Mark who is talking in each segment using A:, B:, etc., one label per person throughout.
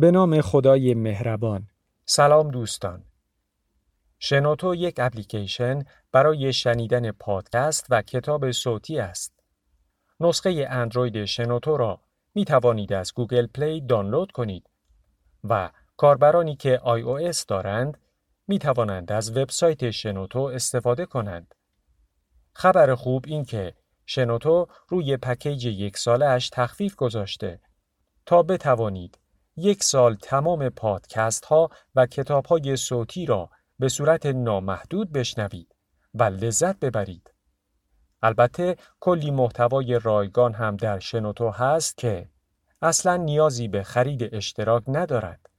A: به نام خدای مهربان.
B: سلام دوستان. شنوتو یک اپلیکیشن برای شنیدن پادکست و کتاب صوتی است. نسخه اندروید شنوتو را می توانید از Google Play دانلود کنید و کاربرانی که iOS دارند می توانند از وبسایت شنوتو استفاده کنند. خبر خوب این که شنوتو روی پکیج یک ساله اش تخفیف گذاشته. تا بتوانید یک سال تمام پادکست ها و کتاب های صوتی را به صورت نامحدود بشنوید و لذت ببرید. البته کلی محتوای رایگان هم در شنوتو هست که اصلا نیازی به خرید اشتراک ندارد.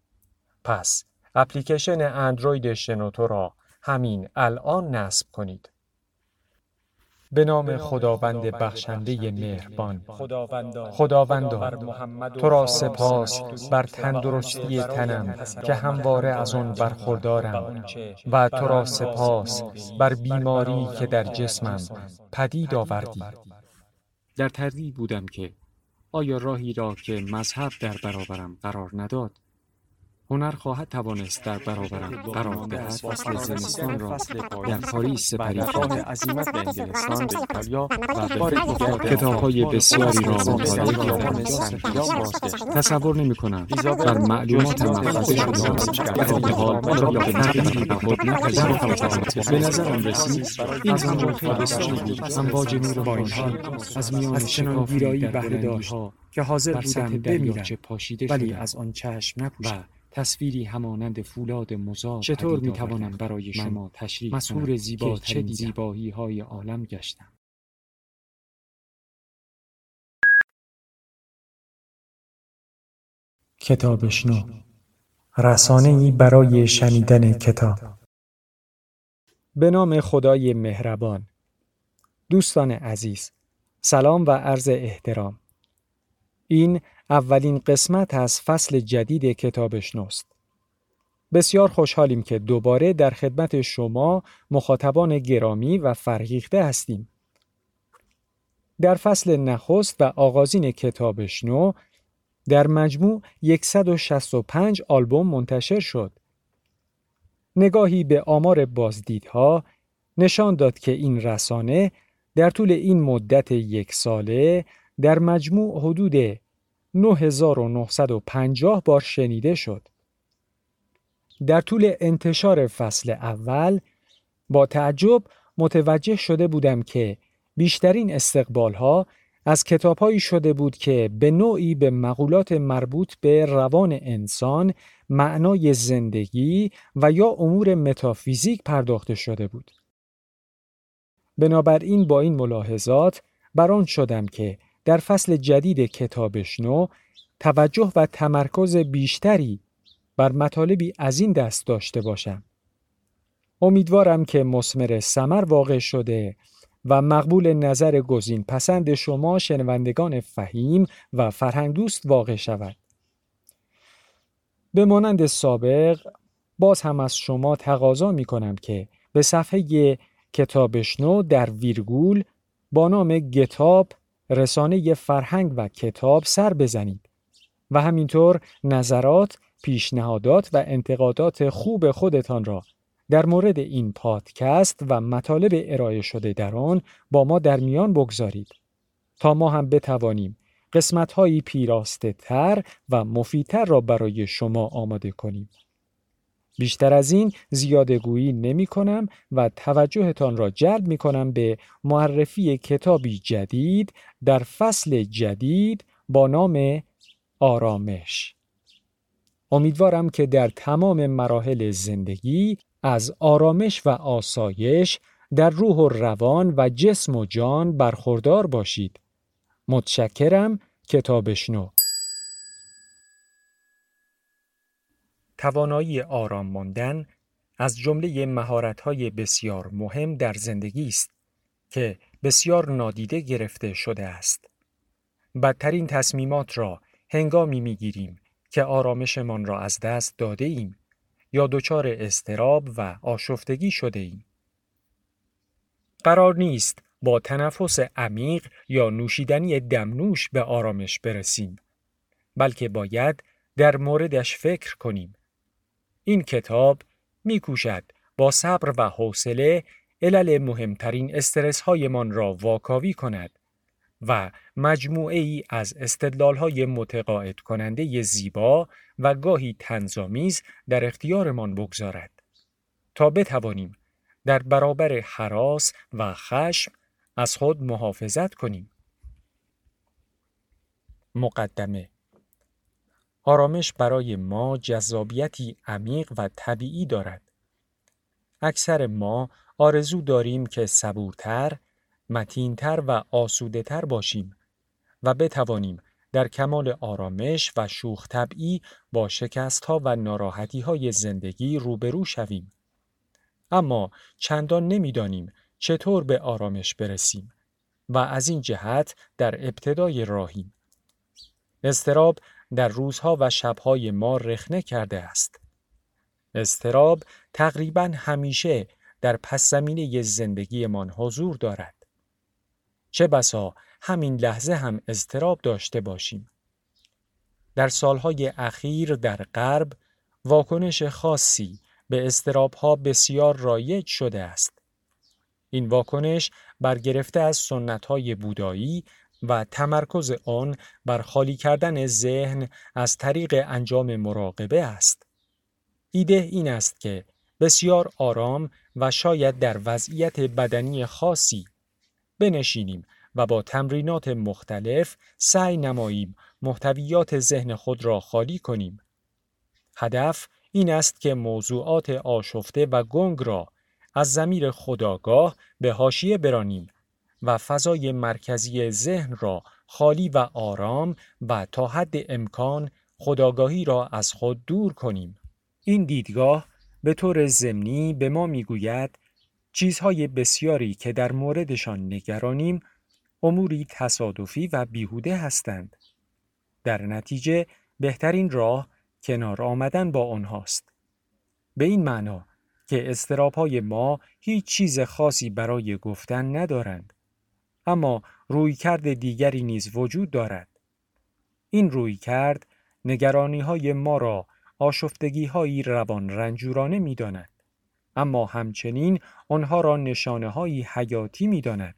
B: پس اپلیکیشن اندروید شنوتو را همین الان نصب کنید.
A: به نام خداوند بخشنده مهربان. خداوندا تو را سپاس بر تندرستی تنم که همواره از آن برخوردارم. و تو را سپاس بر بیماری که در جسمم پدید آوردی. در تردید بودم که آیا راهی را که مذهب در برابرم قرار نداد هنر خواهد توانست در برابرم قرار دهد فصل زمستان را در پاریس سپری کرد عظیمت به انگلستان به ایتالیا و به کتاب های بسیاری را مطالعه کردم تصور نمی کنم. بر معلومات محفظه شده در حال یا به تغییری و خود به نظرم رسید این همان تابستانی بود امواج نور بانشی از میان شکافی در ها که حاضر بودم بمیرم ولی از آن چشم نپوشم تصویری همانند فولاد مزار چطور می توانم برای شما تشریح مسهور زیبا چه زیبایی های عالم گشتم. کتابشنو رسانه ای برای شنیدن کتاب. به نام خدای مهربان. دوستان عزیز سلام و عرض احترام. این اولین قسمت از فصل جدید کتابشنوست. بسیار خوشحالیم که دوباره در خدمت شما مخاطبان گرامی و فرهیخته هستیم. در فصل نخست و آغازین کتابشنو در مجموع 165 آلبوم منتشر شد. نگاهی به آمار بازدیدها نشان داد که این رسانه در طول این مدت یک ساله در مجموع حدود 9950 بار شنیده شد. در طول انتشار فصل اول با تعجب متوجه شده بودم که بیشترین استقبال ها از کتابهایی شده بود که به نوعی به مقولات مربوط به روان انسان، معنای زندگی و یا امور متافیزیک پرداخته شده بود. بنابراین با این ملاحظات بران شدم که در فصل جدید کتابشنو توجه و تمرکز بیشتری بر مطالبی از این دست داشته باشم. امیدوارم که مسمر سمر واقع شده و مقبول نظر گزین پسند شما شنوندگان فهیم و فرهنگ دوست واقع شود. به مانند سابق باز هم از شما تقاضا می کنم که به صفحه کتابشنو در ویرگول با نام گتاب رسانه فرهنگ و کتاب سر بزنید و همینطور نظرات، پیشنهادات و انتقادات خوب خودتان را در مورد این پادکست و مطالب ارائه شده در آن با ما در میان بگذارید تا ما هم بتوانیم قسمت‌هایی پیراسته تر و مفیدتر را برای شما آماده کنیم. بیشتر از این زیاده گویی نمی کنم و توجهتان را جلب می کنم به معرفی کتابی جدید در فصل جدید با نام آرامش. امیدوارم که در تمام مراحل زندگی از آرامش و آسایش در روح و روان و جسم و جان برخوردار باشید. متشکرم کتابشنو توانایی آرام ماندن از جمله مهارت‌های بسیار مهم در زندگی است که بسیار نادیده گرفته شده است. بدترین تصمیمات را هنگامی می‌گیریم که آرامشمان را از دست داده ایم یا دچار استراب و آشفتگی شده ایم. قرار نیست با تنفس عمیق یا نوشیدنی دمنوش به آرامش برسیم بلکه باید در موردش فکر کنیم. این کتاب میکوشد با صبر و حوصله علل مهمترین استرس هایمان را واکاوی کند و مجموعه ای از استدلال های متقاعد کننده زیبا و گاهی تنظامیز در اختیارمان بگذارد تا بتوانیم در برابر حراس و خشم از خود محافظت کنیم. مقدمه آرامش برای ما جذابیتی عمیق و طبیعی دارد. اکثر ما آرزو داریم که صبورتر، متینتر و آسودتر باشیم و بتوانیم در کمال آرامش و شوخ طبعی با شکست ها و ناراحتی های زندگی روبرو شویم. اما چندان نمی‌دانیم چطور به آرامش برسیم و از این جهت در ابتدای راهیم. استراب در روزها و شبهای ما رخنه کرده است. استراب تقریبا همیشه در پس زمینه زندگیمان حضور دارد. چه بسا همین لحظه هم استراب داشته باشیم. در سالهای اخیر در غرب واکنش خاصی به استراب ها بسیار رایج شده است. این واکنش برگرفته از سنت های بودایی و تمرکز آن بر خالی کردن ذهن از طریق انجام مراقبه است. ایده این است که بسیار آرام و شاید در وضعیت بدنی خاصی بنشینیم و با تمرینات مختلف سعی نماییم محتویات ذهن خود را خالی کنیم. هدف این است که موضوعات آشفته و گنگ را از زمیر خداگاه به هاشیه برانیم و فضای مرکزی ذهن را خالی و آرام و تا حد امکان خداگاهی را از خود دور کنیم. این دیدگاه به طور ضمنی به ما می‌گوید چیزهای بسیاری که در موردشان نگرانیم اموری تصادفی و بیهوده هستند. در نتیجه بهترین راه کنار آمدن با آنهاست. به این معنا که استراب ما هیچ چیز خاصی برای گفتن ندارند. اما رویکرد دیگری نیز وجود دارد. این رویکرد نگرانی های ما را آشفتگی هایی روان رنجورانه می داند. اما همچنین آنها را نشانه های حیاتی می داند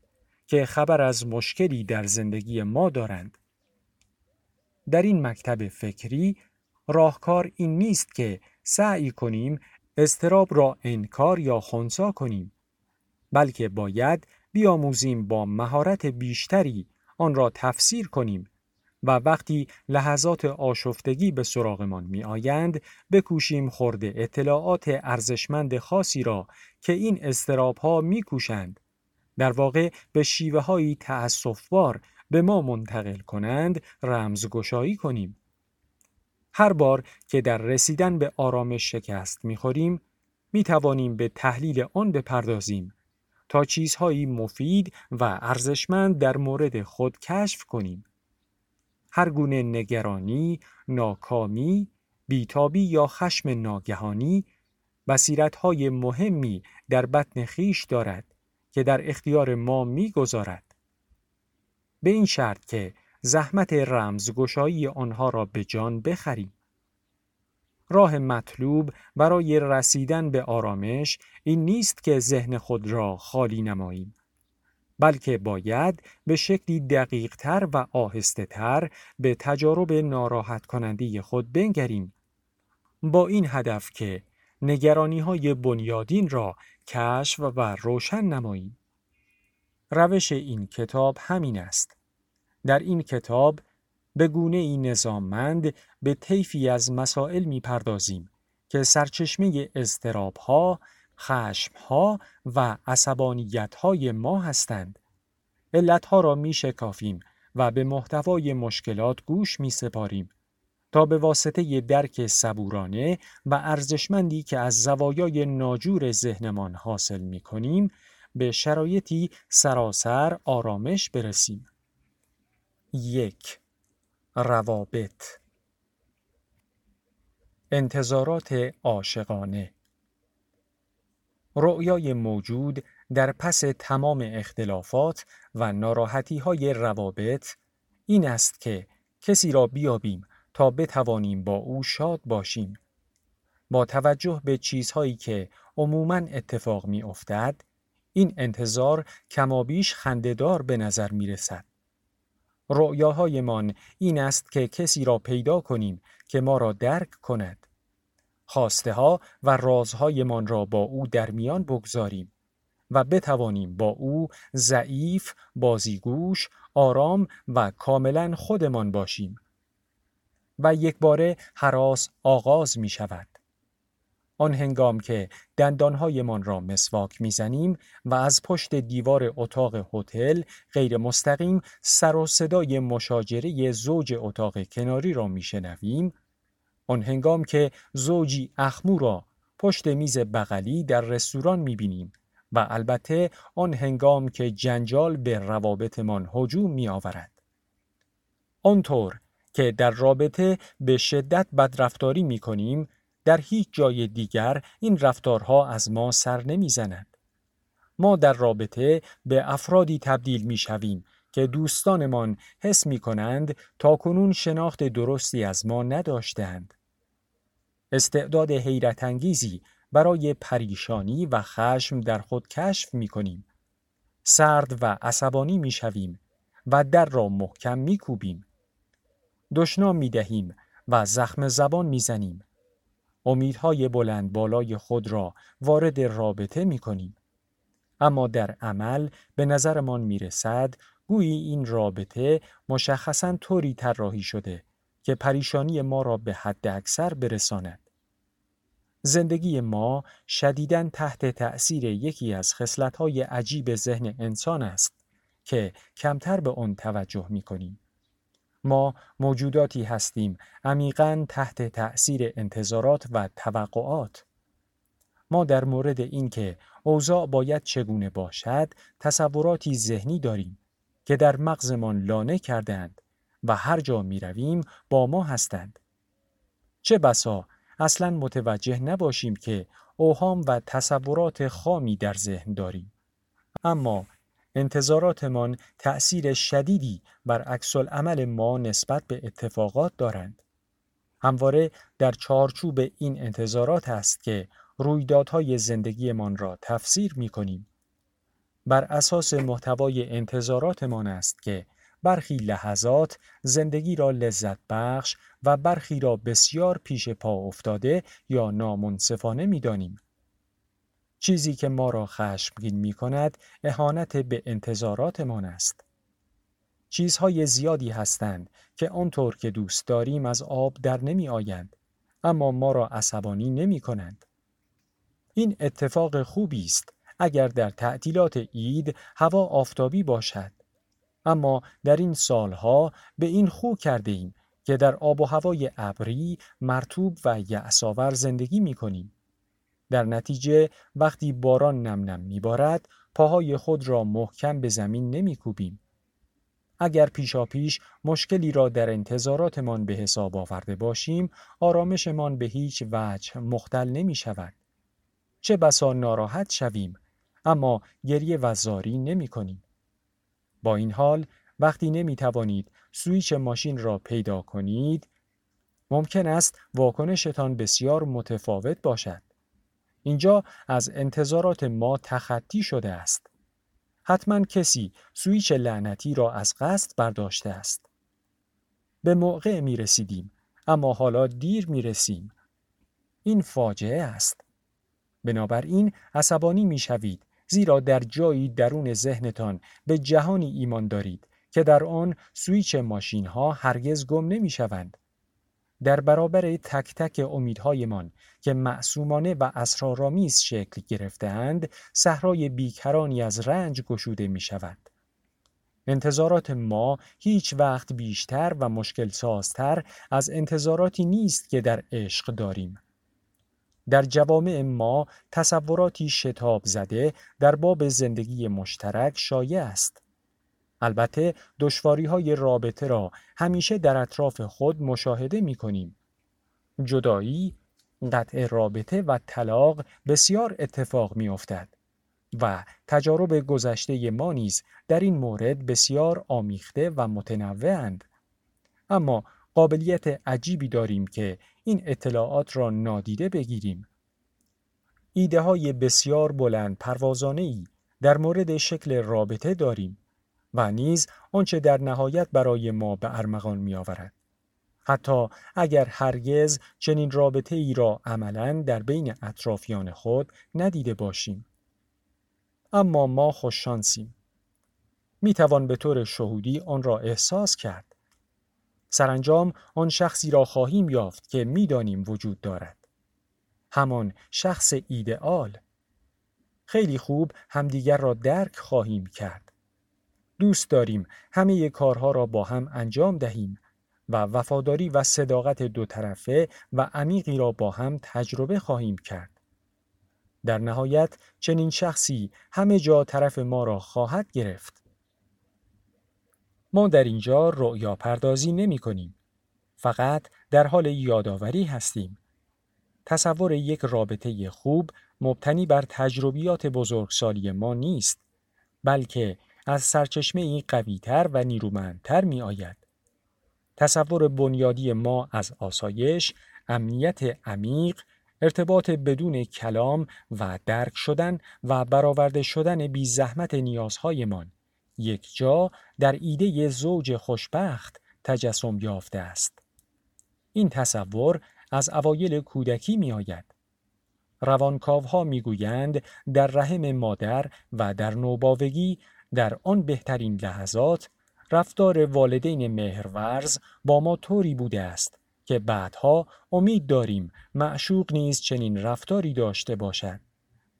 A: که خبر از مشکلی در زندگی ما دارند. در این مکتب فکری راهکار این نیست که سعی کنیم استراب را انکار یا خونسا کنیم بلکه باید بیاموزیم با مهارت بیشتری آن را تفسیر کنیم و وقتی لحظات آشفتگی به سراغمان می آیند بکوشیم خورده اطلاعات ارزشمند خاصی را که این استراب ها می کوشند در واقع به شیوه هایی تأصفبار به ما منتقل کنند رمزگشایی کنیم. هر بار که در رسیدن به آرامش شکست می‌خوریم می توانیم به تحلیل آن بپردازیم تا چیزهایی مفید و ارزشمند در مورد خود کشف کنیم. هر گونه نگرانی، ناکامی، بیتابی یا خشم ناگهانی بصیرت‌های مهمی در بطن خیش دارد که در اختیار ما می‌گذارد. به این شرط که زحمت رمزگشایی آنها را به جان بخریم. راه مطلوب برای رسیدن به آرامش این نیست که ذهن خود را خالی نماییم. بلکه باید به شکلی دقیق تر و آهسته تر به تجارب ناراحت کننده خود بنگریم. با این هدف که نگرانی های بنیادین را کشف و روشن نماییم. روش این کتاب همین است. در این کتاب به گونه ای نظاممند به طیفی از مسائل می پردازیم که سرچشمه استراب ها، خشم ها و عصبانیت های ما هستند. علت ها را می شکافیم و به محتوای مشکلات گوش می سپاریم تا به واسطه درک صبورانه و ارزشمندی که از زوایای ناجور ذهنمان حاصل می کنیم به شرایطی سراسر آرامش برسیم. یک روابط انتظارات عاشقانه رؤیای موجود در پس تمام اختلافات و ناراحتی های روابط این است که کسی را بیابیم تا بتوانیم با او شاد باشیم. با توجه به چیزهایی که عموماً اتفاق می افتد، این انتظار کمابیش خندهدار به نظر می رسد. رؤیاهایمان این است که کسی را پیدا کنیم که ما را درک کند. خواسته ها و رازهایمان را با او در میان بگذاریم و بتوانیم با او ضعیف، بازیگوش، آرام و کاملا خودمان باشیم. و یک باره حراس آغاز می شود. آن هنگام که دندانهایمان را مسواک می‌زنیم و از پشت دیوار اتاق هتل غیر مستقیم سر و صدای مشاجره زوج اتاق کناری را میشنویم آن هنگام که زوجی اخمو را پشت میز بغلی در رستوران می‌بینیم و البته آن هنگام که جنجال به روابطمان هجوم می آورد. آنطور که در رابطه به شدت بدرفتاری می کنیم در هیچ جای دیگر این رفتارها از ما سر نمی‌زنند. ما در رابطه به افرادی تبدیل می شویم که دوستانمان حس می کنند تا کنون شناخت درستی از ما نداشتند. استعداد حیرت انگیزی برای پریشانی و خشم در خود کشف می کنیم. سرد و عصبانی می شویم و در را محکم می کوبیم. دشنام می دهیم و زخم زبان می زنیم. امیدهای بلند بالای خود را وارد رابطه می کنیم. اما در عمل به نظرمان می رسد گویی این رابطه مشخصا طوری طراحی شده که پریشانی ما را به حد اکثر برساند. زندگی ما شدیداً تحت تأثیر یکی از خصلت‌های عجیب ذهن انسان است که کمتر به آن توجه می کنیم. ما موجوداتی هستیم عمیقا تحت تأثیر انتظارات و توقعات. ما در مورد اینکه اوضاع باید چگونه باشد تصوراتی ذهنی داریم که در مغزمان لانه کردند و هر جا می رویم با ما هستند. چه بسا اصلا متوجه نباشیم که اوهام و تصورات خامی در ذهن داریم. اما انتظاراتمان تأثیر شدیدی بر عکس عمل ما نسبت به اتفاقات دارند. همواره در چارچوب این انتظارات است که رویدادهای زندگیمان را تفسیر می کنیم. بر اساس محتوای انتظاراتمان است که برخی لحظات زندگی را لذت بخش و برخی را بسیار پیش پا افتاده یا نامنصفانه می دانیم. چیزی که ما را خشمگین می کند اهانت به انتظاراتمان است. چیزهای زیادی هستند که آنطور که دوست داریم از آب در نمی آیند اما ما را عصبانی نمی کنند. این اتفاق خوبی است اگر در تعطیلات عید هوا آفتابی باشد اما در این سالها به این خو کرده ایم که در آب و هوای ابری مرتوب و یعصاور زندگی می کنیم. در نتیجه وقتی باران نم نم میبارد پاهای خود را محکم به زمین نمی کوبیم. اگر پیشا پیش مشکلی را در انتظاراتمان به حساب آورده باشیم آرامشمان به هیچ وجه مختل نمی شود. چه بسا ناراحت شویم اما گریه و زاری نمی کنیم. با این حال وقتی نمی توانید سویچ ماشین را پیدا کنید ممکن است واکنشتان بسیار متفاوت باشد. اینجا از انتظارات ما تخطی شده است. حتما کسی سویچ لعنتی را از قصد برداشته است. به موقع می رسیدیم اما حالا دیر می رسیم. این فاجعه است. بنابراین عصبانی می شوید زیرا در جایی درون ذهنتان به جهانی ایمان دارید که در آن سویچ ماشین ها هرگز گم نمی شوند. در برابر تک تک امیدهایمان که معصومانه و اسرارآمیز شکل گرفتهاند صحرای بیکرانی از رنج گشوده می شود. انتظارات ما هیچ وقت بیشتر و مشکل سازتر از انتظاراتی نیست که در عشق داریم. در جوامع ما تصوراتی شتاب زده در باب زندگی مشترک شایع است. البته دشواری های رابطه را همیشه در اطراف خود مشاهده می کنیم. جدایی، قطع رابطه و طلاق بسیار اتفاق می افتد و تجارب گذشته ما نیز در این مورد بسیار آمیخته و متنوعند. اما قابلیت عجیبی داریم که این اطلاعات را نادیده بگیریم. ایده های بسیار بلند پروازانه ای در مورد شکل رابطه داریم و نیز آنچه در نهایت برای ما به ارمغان می آورد. حتی اگر هرگز چنین رابطه ای را عملا در بین اطرافیان خود ندیده باشیم. اما ما خوششانسیم. می توان به طور شهودی آن را احساس کرد. سرانجام آن شخصی را خواهیم یافت که می‌دانیم وجود دارد. همان شخص ایدئال. خیلی خوب همدیگر را درک خواهیم کرد. دوست داریم همه کارها را با هم انجام دهیم و وفاداری و صداقت دو طرفه و عمیقی را با هم تجربه خواهیم کرد. در نهایت چنین شخصی همه جا طرف ما را خواهد گرفت. ما در اینجا رؤیا پردازی نمی کنیم. فقط در حال یادآوری هستیم. تصور یک رابطه خوب مبتنی بر تجربیات بزرگسالی ما نیست بلکه از سرچشمه ای قویتر و نیرومندتر می آید. تصور بنیادی ما از آسایش، امنیت عمیق، ارتباط بدون کلام و درک شدن و برآورده شدن بی زحمت نیازهایمان یک جا در ایده زوج خوشبخت تجسم یافته است. این تصور از اوایل کودکی می آید. روانکاوها می گویند در رحم مادر و در نوباوگی در آن بهترین لحظات رفتار والدین مهرورز با ما طوری بوده است که بعدها امید داریم معشوق نیز چنین رفتاری داشته باشد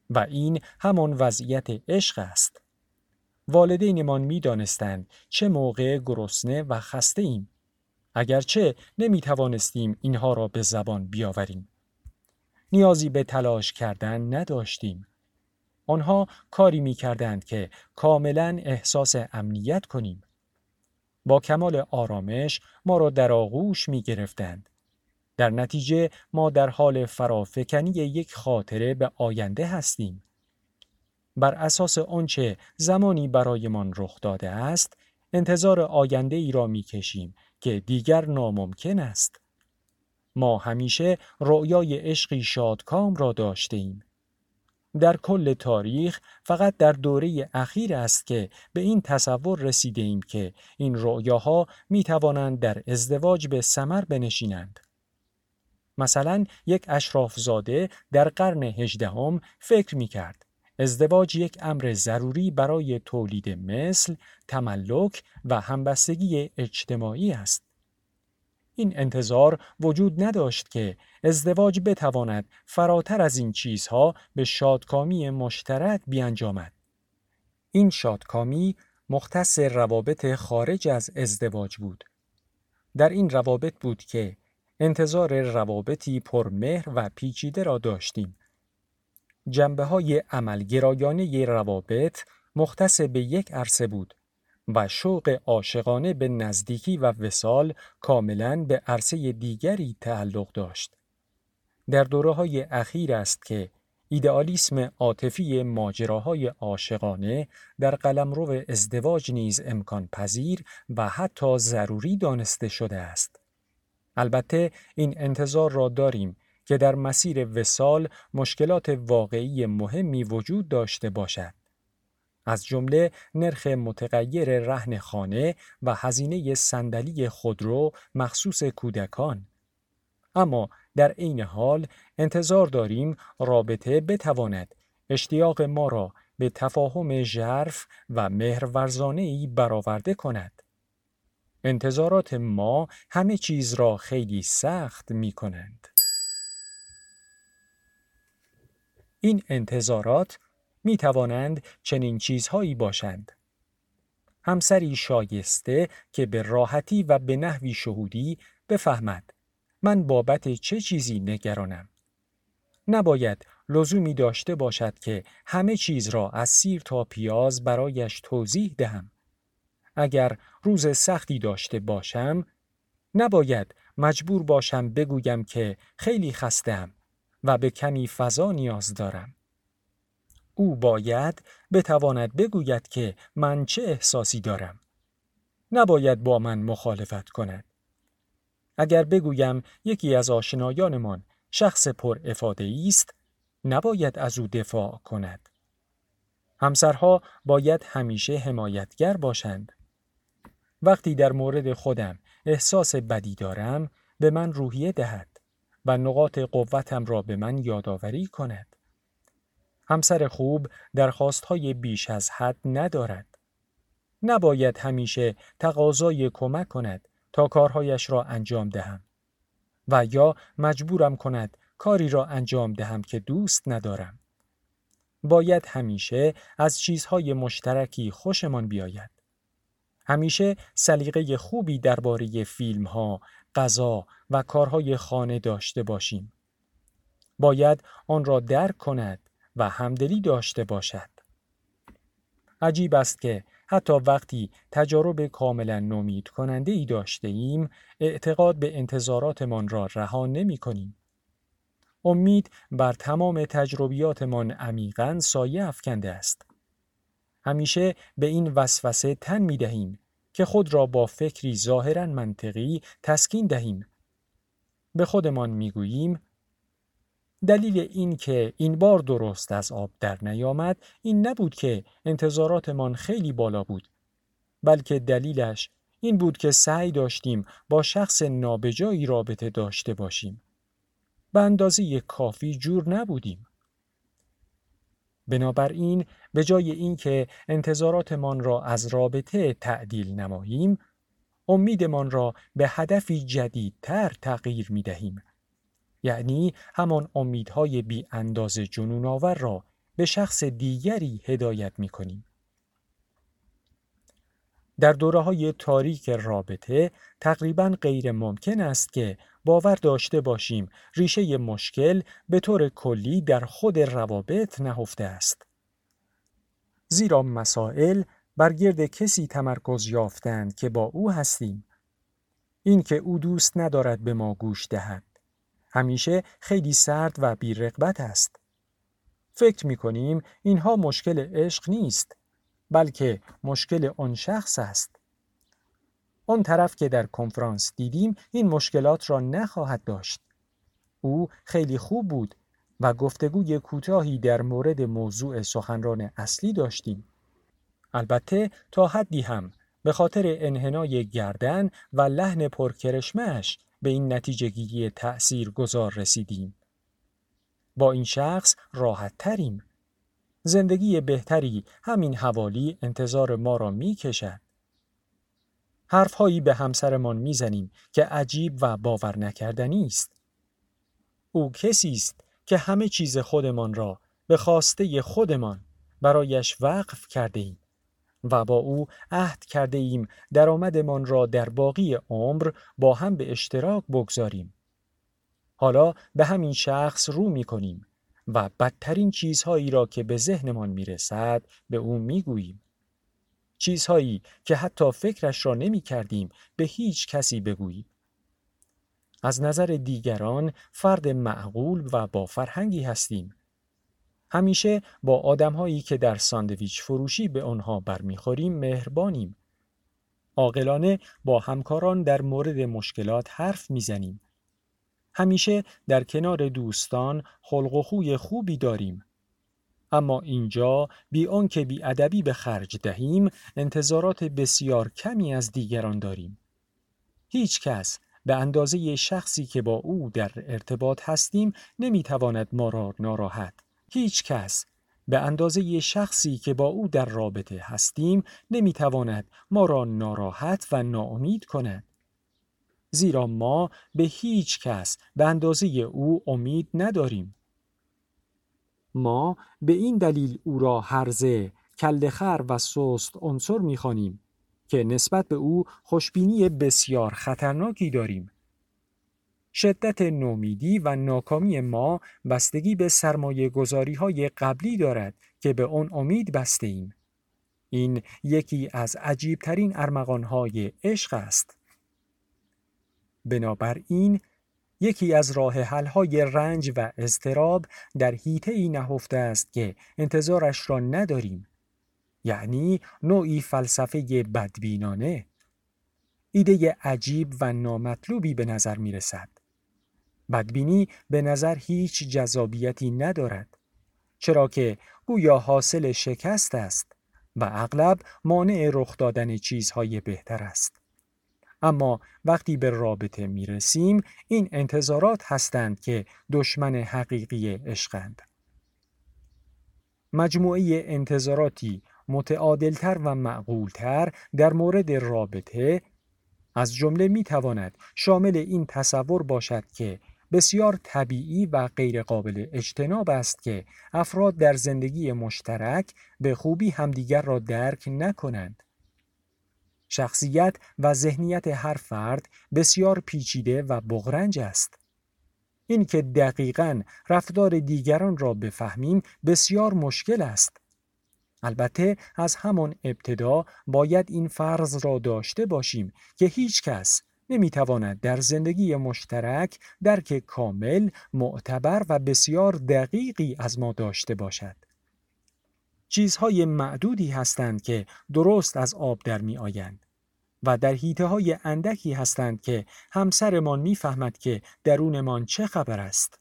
A: و این همان وضعیت عشق است. والدینمان می دانستند چه موقع گرسنه و خسته ایم. اگرچه نمی توانستیم اینها را به زبان بیاوریم. نیازی به تلاش کردن نداشتیم. آنها کاری می کردند که کاملا احساس امنیت کنیم. با کمال آرامش ما را در آغوش می گرفتند. در نتیجه ما در حال فرافکنی یک خاطره به آینده هستیم. بر اساس آنچه زمانی برایمان رخ داده است، انتظار آینده ای را می کشیم که دیگر ناممکن است. ما همیشه رؤیای عشقی شادکام را داشته ایم. در کل تاریخ فقط در دوره اخیر است که به این تصور رسیده ایم که این رؤیاها می توانند در ازدواج به سمر بنشینند. مثلا یک اشرافزاده در قرن هجدهم فکر می کرد ازدواج یک امر ضروری برای تولید مثل، تملک و همبستگی اجتماعی است. این انتظار وجود نداشت که ازدواج بتواند فراتر از این چیزها به شادکامی مشترک بیانجامد. این شادکامی مختص روابط خارج از ازدواج بود. در این روابط بود که انتظار روابطی پرمهر و پیچیده را داشتیم. جنبه های عملگرایانه روابط مختص به یک عرصه بود و شوق عاشقانه به نزدیکی و وسال کاملا به عرصه دیگری تعلق داشت. در دوره های اخیر است که ایدئالیسم عاطفی ماجراهای عاشقانه در قلمرو ازدواج نیز امکان پذیر و حتی ضروری دانسته شده است. البته این انتظار را داریم که در مسیر وسال مشکلات واقعی مهمی وجود داشته باشد. از جمله نرخ متغیر رهن خانه و هزینه صندلی خودرو مخصوص کودکان. اما در عین حال انتظار داریم رابطه بتواند اشتیاق ما را به تفاهم ژرف و مهرورزانه ای برآورده کند. انتظارات ما همه چیز را خیلی سخت می کنند. این انتظارات می توانند چنین چیزهایی باشند. همسری شایسته که به راحتی و به نحوی شهودی بفهمد من بابت چه چیزی نگرانم. نباید لزومی داشته باشد که همه چیز را از سیر تا پیاز برایش توضیح دهم. اگر روز سختی داشته باشم، نباید مجبور باشم بگویم که خیلی خستم و به کمی فضا نیاز دارم. او باید بتواند بگوید که من چه احساسی دارم. نباید با من مخالفت کند. اگر بگویم یکی از آشنایانمان شخص پر افاده است نباید از او دفاع کند همسرها باید همیشه حمایتگر باشند وقتی در مورد خودم احساس بدی دارم به من روحیه دهد و نقاط قوتم را به من یادآوری کند همسر خوب درخواستهای بیش از حد ندارد نباید همیشه تقاضای کمک کند تا کارهایش را انجام دهم و یا مجبورم کند کاری را انجام دهم که دوست ندارم. باید همیشه از چیزهای مشترکی خوشمان بیاید. همیشه سلیقه خوبی درباره فیلم ها، غذا و کارهای خانه داشته باشیم. باید آن را درک کند و همدلی داشته باشد. عجیب است که حتی وقتی تجارب کاملا نومید کننده ای داشته ایم، اعتقاد به انتظاراتمان را رها نمی کنیم. امید بر تمام تجربیاتمان عمیقا سایه افکنده است. همیشه به این وسوسه تن می دهیم که خود را با فکری ظاهرا منطقی تسکین دهیم. به خودمان می گوییم دلیل این که این بار درست از آب در نیامد این نبود که انتظاراتمان خیلی بالا بود بلکه دلیلش این بود که سعی داشتیم با شخص نابجایی رابطه داشته باشیم. به اندازه کافی جور نبودیم. بنابراین به جای اینکه انتظاراتمان را از رابطه تعدیل نماییم امیدمان را به هدفی جدیدتر تغییر می دهیم یعنی همان امیدهای بی انداز جنون آور را به شخص دیگری هدایت می کنیم. در دوره های تاریک رابطه تقریبا غیر ممکن است که باور داشته باشیم ریشه مشکل به طور کلی در خود روابط نهفته است. زیرا مسائل برگرد کسی تمرکز یافتند که با او هستیم. این که او دوست ندارد به ما گوش دهد. همیشه خیلی سرد و بیرقبت است. فکر می کنیم اینها مشکل عشق نیست بلکه مشکل آن شخص است. آن طرف که در کنفرانس دیدیم این مشکلات را نخواهد داشت. او خیلی خوب بود و گفتگوی کوتاهی در مورد موضوع سخنران اصلی داشتیم. البته تا حدی هم به خاطر انحنای گردن و لحن پرکرشمش به این نتیجه گیری تأثیر گذار رسیدیم. با این شخص راحت تریم. زندگی بهتری همین حوالی انتظار ما را می کشد. حرفهایی به همسرمان می‌زنیم که عجیب و باور نکردنی است. او کسی است که همه چیز خودمان را به خواسته خودمان برایش وقف کرده ایم. و با او عهد کرده ایم درآمدمان را در باقی عمر با هم به اشتراک بگذاریم. حالا به همین شخص رو می کنیم و بدترین چیزهایی را که به ذهنمان می رسد به او می گوییم. چیزهایی که حتی فکرش را نمی کردیم به هیچ کسی بگوییم. از نظر دیگران فرد معقول و با فرهنگی هستیم همیشه با آدمهایی که در ساندویچ فروشی به آنها برمیخوریم مهربانیم. عاقلانه با همکاران در مورد مشکلات حرف می‌زنیم. همیشه در کنار دوستان خلق و خوی خوبی داریم. اما اینجا بی آنکه بی ادبی به خرج دهیم انتظارات بسیار کمی از دیگران داریم. هیچ کس به اندازه شخصی که با او در ارتباط هستیم نمی‌تواند ما را ناراحت هیچ کس به اندازه شخصی که با او در رابطه هستیم نمی‌تواند ما را ناراحت و ناامید کند. زیرا ما به هیچ کس به اندازه او امید نداریم. ما به این دلیل او را هرزه، کلدخر و سست عنصر می‌خوانیم که نسبت به او خوشبینی بسیار خطرناکی داریم. شدت نومیدی و ناکامی ما بستگی به سرمایه گذاری های قبلی دارد که به آن امید بسته ایم. این یکی از عجیبترین های عشق است. بنابراین یکی از راه های رنج و اضطراب در حیطه ای نهفته است که انتظارش را نداریم. یعنی نوعی فلسفه بدبینانه ایده عجیب و نامطلوبی به نظر می رسد. بدبینی به نظر هیچ جذابیتی ندارد چرا که گویا حاصل شکست است و اغلب مانع رخ دادن چیزهای بهتر است. اما وقتی به رابطه می رسیم این انتظارات هستند که دشمن حقیقی عشقند. مجموعه انتظاراتی متعادلتر و معقولتر در مورد رابطه از جمله می تواند شامل این تصور باشد که بسیار طبیعی و غیرقابل اجتناب است که افراد در زندگی مشترک به خوبی همدیگر را درک نکنند. شخصیت و ذهنیت هر فرد بسیار پیچیده و بغرنج است. این که دقیقا رفتار دیگران را بفهمیم بسیار مشکل است. البته از همان ابتدا باید این فرض را داشته باشیم که هیچ کس نمی‌تواند در زندگی مشترک درک کامل، معتبر و بسیار دقیقی از ما داشته باشد. چیزهای معدودی هستند که درست از آب در می آیند و در حیطه های اندکی هستند که همسرمان می‌فهمد که درونمان چه خبر است.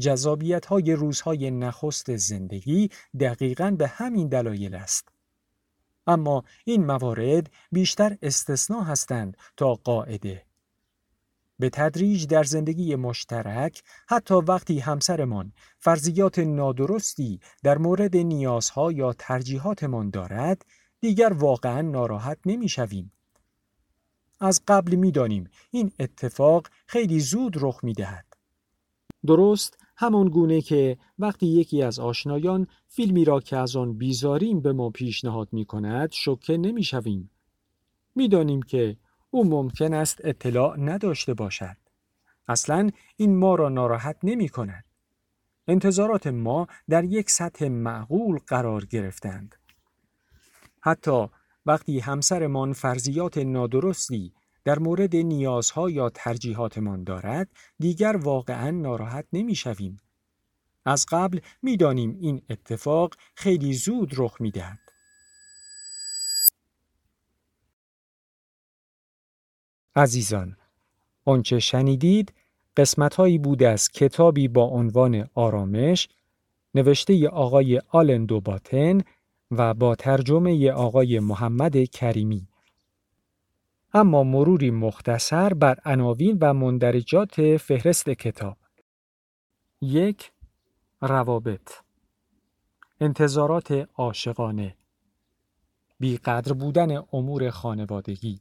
A: جذابیت های روزهای نخست زندگی دقیقا به همین دلایل است. اما این موارد بیشتر استثنا هستند تا قاعده. به تدریج در زندگی مشترک حتی وقتی همسرمان فرضیات نادرستی در مورد نیازها یا ترجیحاتمان دارد دیگر واقعا ناراحت نمی شویم. از قبل می دانیم این اتفاق خیلی زود رخ می دهد. درست همان گونه که وقتی یکی از آشنایان فیلمی را که از آن بیزاریم به ما پیشنهاد می کند شکه نمی شویم. می دانیم که او ممکن است اطلاع نداشته باشد. اصلا این ما را ناراحت نمی کند. انتظارات ما در یک سطح معقول قرار گرفتند. حتی وقتی همسرمان فرضیات نادرستی در مورد نیازها یا ترجیحاتمان دارد دیگر واقعا ناراحت نمی شویم. از قبل می‌دانیم این اتفاق خیلی زود رخ می دهد. عزیزان آنچه شنیدید قسمتهایی بود از کتابی با عنوان آرامش نوشته آقای آلن دوباتن و با ترجمه آقای محمد کریمی اما مروری مختصر بر عناوین و مندرجات فهرست کتاب. یک روابط. انتظارات عاشقانه. بیقدر بودن امور خانوادگی.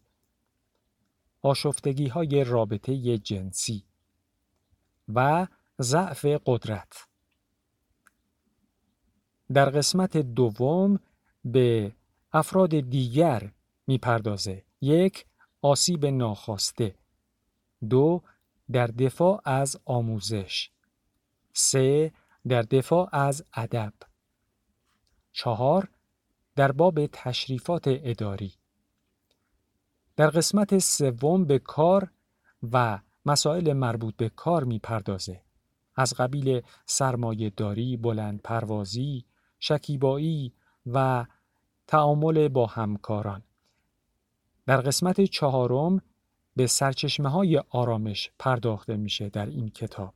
A: آشفتگی های رابطه جنسی. و ضعف قدرت. در قسمت دوم به افراد دیگر می‌پردازه. یک آسیب ناخواسته. دو در دفاع از آموزش. سه در دفاع از ادب. چهار در باب تشریفات اداری. در قسمت سوم به کار و مسائل مربوط به کار می‌پردازه. از قبیل سرمایه داری، بلند پروازی، شکیبایی و تعامل با همکاران. در قسمت چهارم به سرچشمه های آرامش پرداخته میشه در این کتاب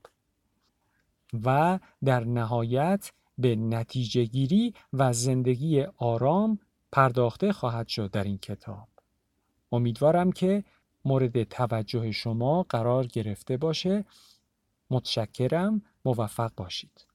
A: و در نهایت به نتیجه گیری و زندگی آرام پرداخته خواهد شد در این کتاب. امیدوارم که مورد توجه شما قرار گرفته باشه. متشکرم موفق باشید.